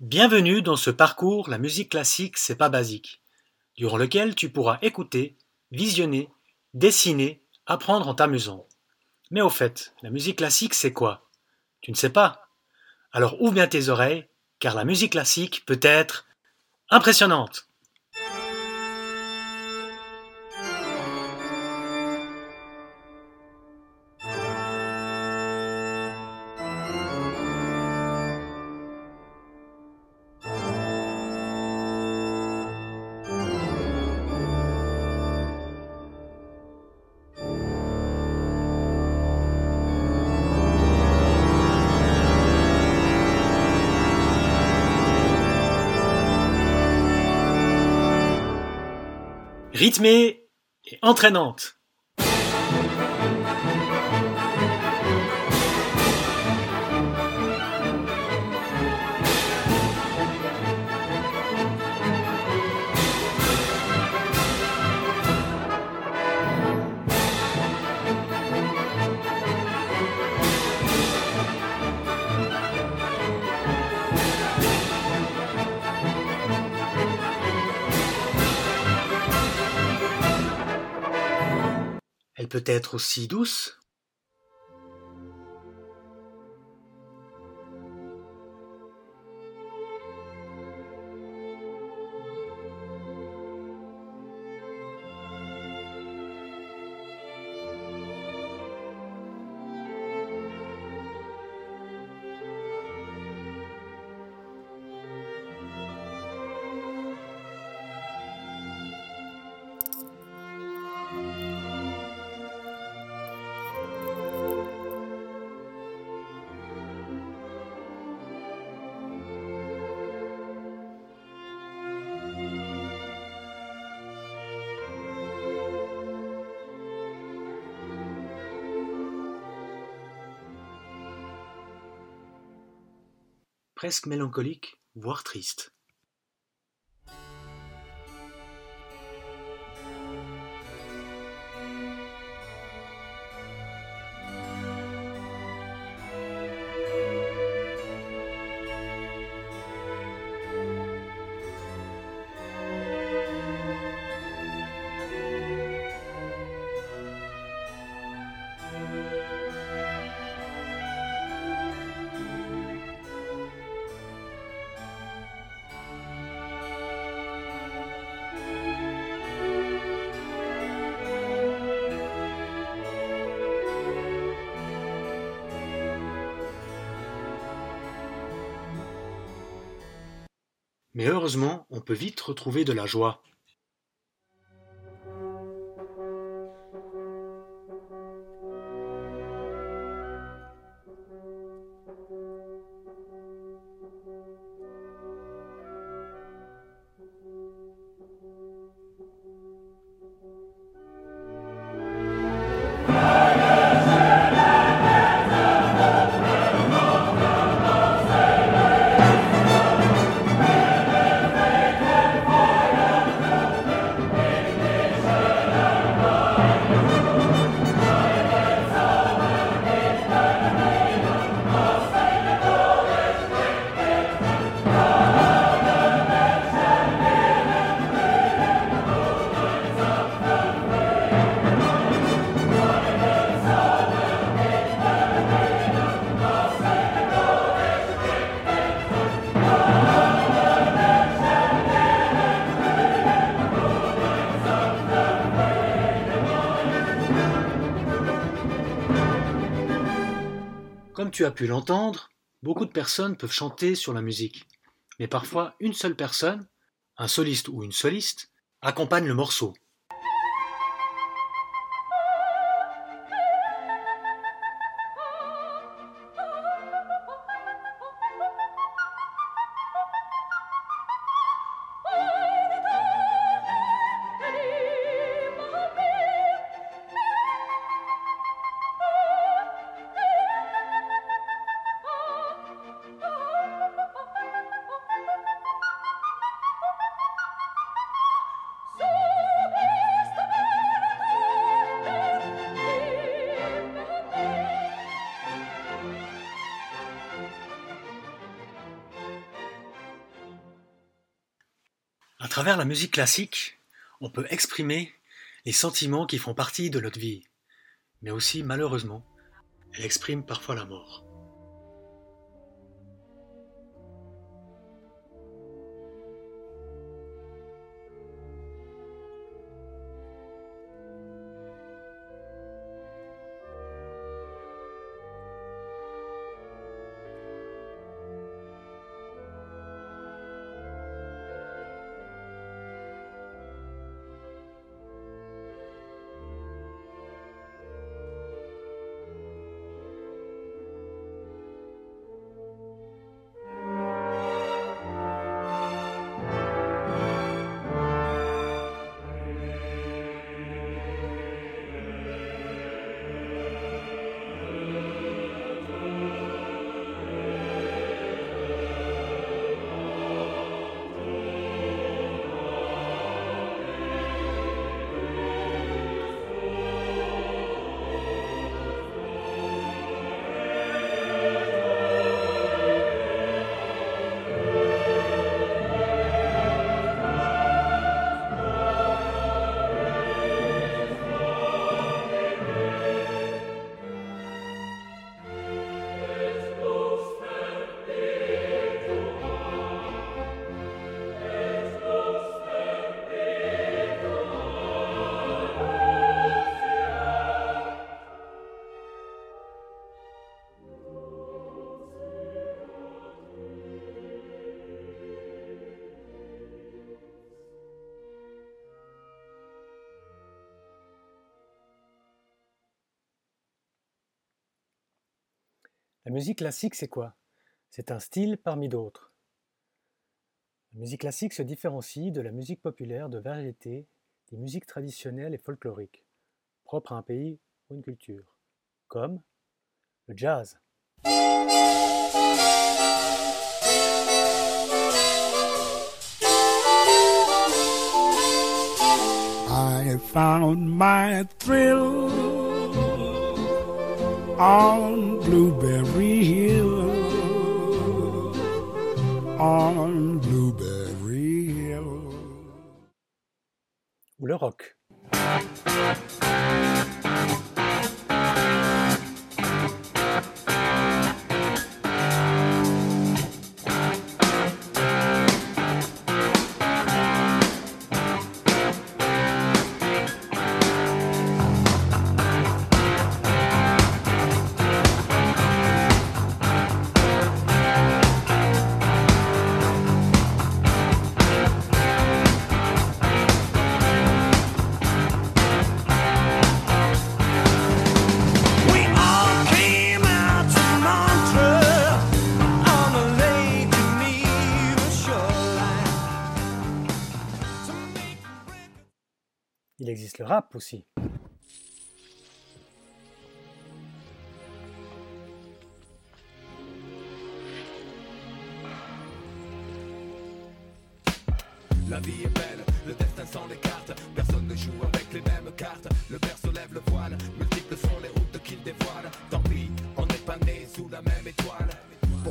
Bienvenue dans ce parcours La musique classique, c'est pas basique, durant lequel tu pourras écouter, visionner, dessiner, apprendre en t'amusant. Mais au fait, la musique classique, c'est quoi? Tu ne sais pas? Alors ouvre bien tes oreilles, car la musique classique peut être impressionnante. Rythmée et entraînante. Peut être aussi douce, presque mélancolique, voire triste. Mais heureusement, on peut vite retrouver de la joie. Comme tu as pu l'entendre, beaucoup de personnes peuvent chanter sur la musique, mais parfois une seule personne, un soliste ou une soliste, accompagne le morceau. Travers la musique classique, on peut exprimer les sentiments qui font partie de notre vie, mais aussi, malheureusement, elle exprime parfois la mort. La musique classique, c'est quoi? C'est un style parmi d'autres. La musique classique se différencie de la musique populaire de variété des musiques traditionnelles et folkloriques, propres à un pays ou une culture, comme le jazz. On Blueberry Hill, on Blueberry Hill. Le rock. Il existe le rap aussi. La vie est belle, le destin sans les cartes. Personne ne joue avec les mêmes cartes. Le père se lève le voile, multiples sont les routes qu'il dévoile. Tant pis, on n'est pas né sous la même étoile.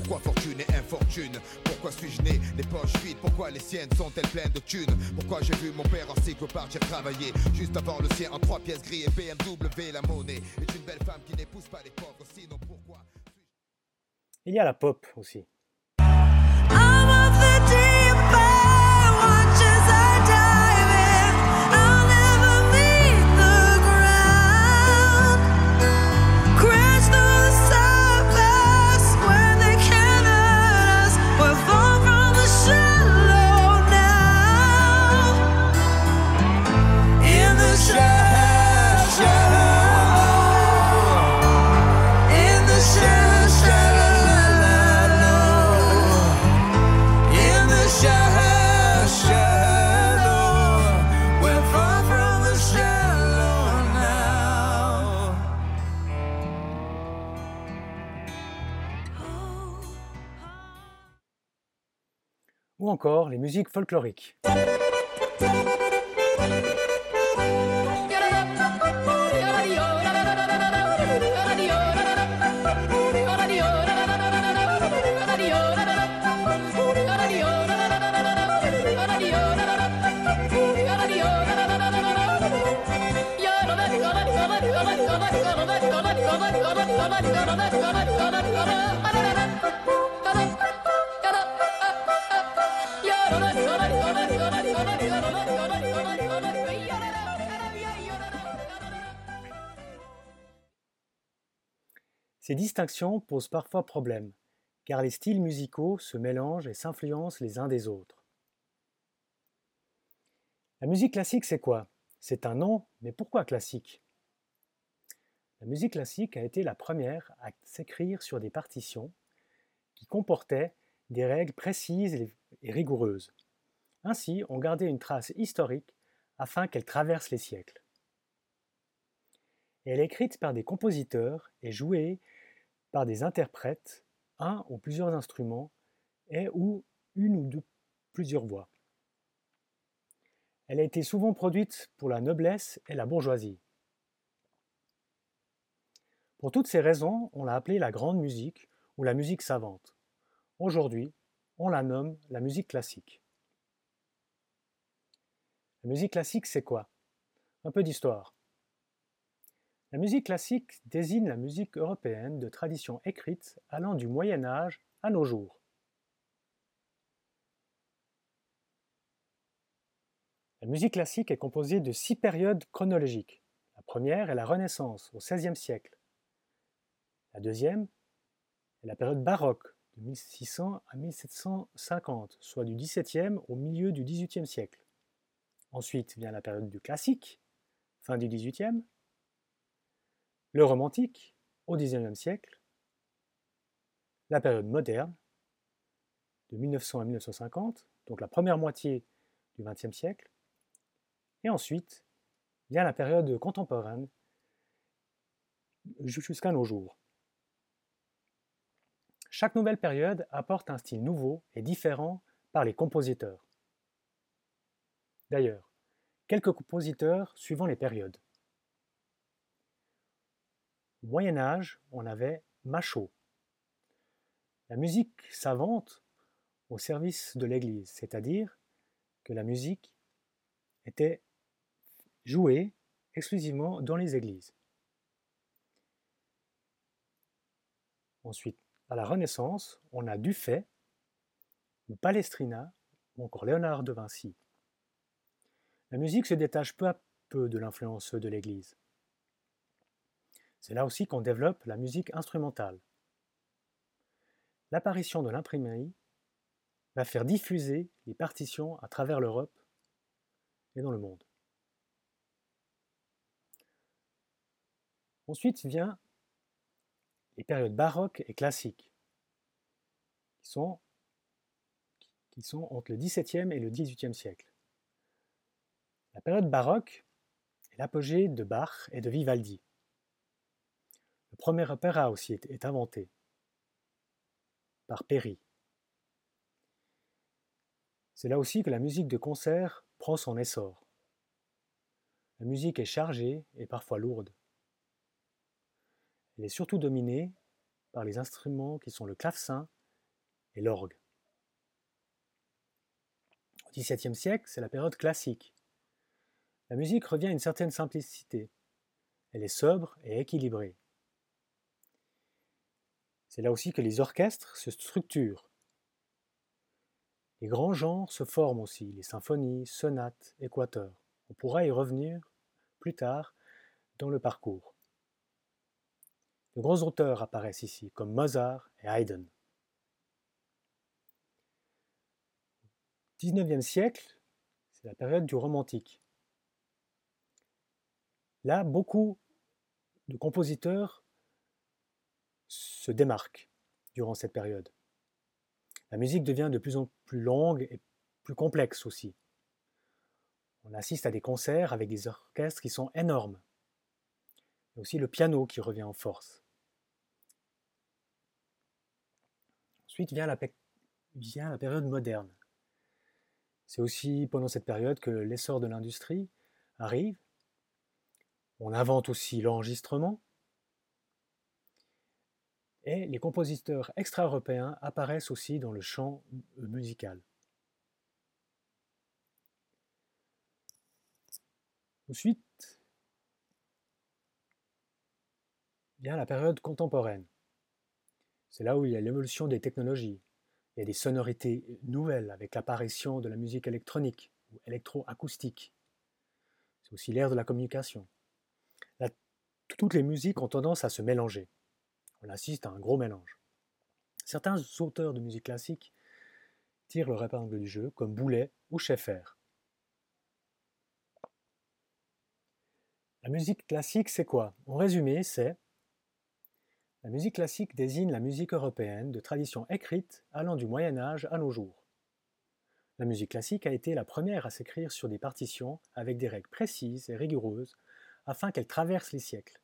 Pourquoi fortune et infortune. Pourquoi suis-je né? Les poches vides. Pourquoi les siennes sont-elles pleines de thunes? Pourquoi j'ai vu mon père en cycle partir travailler? Juste avant le sien en trois pièces gris et BMW la monnaie. Est une belle femme qui n'épouse pas les pauvres Sinon pourquoi Il y a la pop aussi. les musiques folkloriques. Ces distinctions posent parfois problème, car les styles musicaux se mélangent et s'influencent les uns des autres. La musique classique, c'est quoi? C'est un nom, mais pourquoi classique? La musique classique a été la première à s'écrire sur des partitions qui comportaient des règles précises et rigoureuses. Ainsi, on gardait une trace historique afin qu'elle traverse les siècles. Elle est écrite par des compositeurs et jouée par des interprètes, un ou plusieurs instruments, et ou une ou plusieurs voix. Elle a été souvent produite pour la noblesse et la bourgeoisie. Pour toutes ces raisons, on l'a appelée la grande musique ou la musique savante. Aujourd'hui, on la nomme la musique classique. La musique classique, c'est quoi? Un peu d'histoire. La musique classique désigne la musique européenne de tradition écrite allant du Moyen Âge à nos jours. La musique classique est composée de six périodes chronologiques. La première est la Renaissance, au XVIe siècle. La deuxième est la période baroque, de 1600 à 1750, soit du XVIIe au milieu du XVIIIe siècle. Ensuite vient la période du classique, fin du XVIIIe, le romantique, au XIXe siècle, la période moderne, de 1900 à 1950, donc la première moitié du XXe siècle, et ensuite vient la période contemporaine jusqu'à nos jours. Chaque nouvelle période apporte un style nouveau et différent par les compositeurs. D'ailleurs, quelques compositeurs suivant les périodes. Au Moyen Âge, on avait Machaut. La musique savante au service de l'Église, c'est-à-dire que la musique était jouée exclusivement dans les églises. Ensuite, à la Renaissance, on a Dufay, ou Palestrina, ou encore Léonard de Vinci. La musique se détache peu à peu de l'influence de l'Église. C'est là aussi qu'on développe la musique instrumentale. L'apparition de l'imprimerie va faire diffuser les partitions à travers l'Europe et dans le monde. Ensuite vient les périodes baroques et classiques, qui sont, entre le XVIIe et le XVIIIe siècle. La période baroque est l'apogée de Bach et de Vivaldi premier opéra aussi est, inventé par Perry. C'est là aussi que la musique de concert prend son essor. La musique est chargée et parfois lourde. Elle est surtout dominée par les instruments qui sont le clavecin et l'orgue. Au XVIIe siècle, c'est la période classique. La musique revient à une certaine simplicité. Elle est sobre et équilibrée. C'est là aussi que les orchestres se structurent. Les grands genres se forment aussi, les symphonies, sonates, équateurs. On pourra y revenir plus tard dans le parcours. De grands auteurs apparaissent ici, comme Mozart et Haydn. XIXe siècle, c'est la période du romantique. Là, beaucoup de compositeurs se démarque durant cette période. La musique devient de plus en plus longue et plus complexe aussi. On assiste à des concerts avec des orchestres qui sont énormes. Et aussi le piano qui revient en force. Ensuite vient la, vient la période moderne. C'est aussi pendant cette période que l'essor de l'industrie arrive. On invente aussi l'enregistrement, et les compositeurs extra-européens apparaissent aussi dans le champ euh, musical. Ensuite, vient la période contemporaine. C'est là où il y a l'évolution des technologies. Il y a des sonorités nouvelles avec l'apparition de la musique électronique ou électroacoustique. C'est aussi l'ère de la communication. toutes les musiques ont tendance à se mélanger. On assiste à un gros mélange. Certains auteurs de musique classique tirent leur épingle du jeu, comme Boulet ou Schaeffer. La musique classique, c'est quoi? En résumé, c'est la musique classique désigne la musique européenne de tradition écrite allant du Moyen Âge à nos jours. La musique classique a été la première à s'écrire sur des partitions avec des règles précises et rigoureuses afin qu'elle traverse les siècles.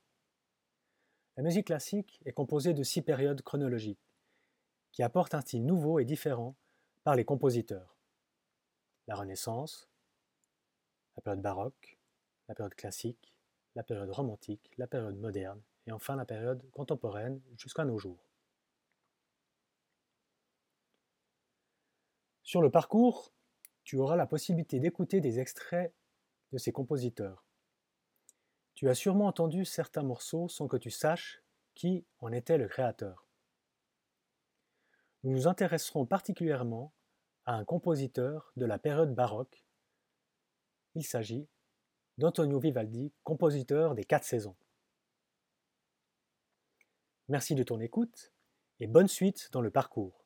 La musique classique est composée de six périodes chronologiques qui apportent un style nouveau et différent par les compositeurs. La Renaissance, la période baroque, la période classique, la période romantique, la période moderne et enfin la période contemporaine jusqu'à nos jours. Sur le parcours, tu auras la possibilité d'écouter des extraits de ces compositeurs. Tu as sûrement entendu certains morceaux sans que tu saches qui en était le créateur. Nous nous intéresserons particulièrement à un compositeur de la période baroque. Il s'agit d'Antonio Vivaldi, compositeur des quatre saisons. Merci de ton écoute et bonne suite dans le parcours.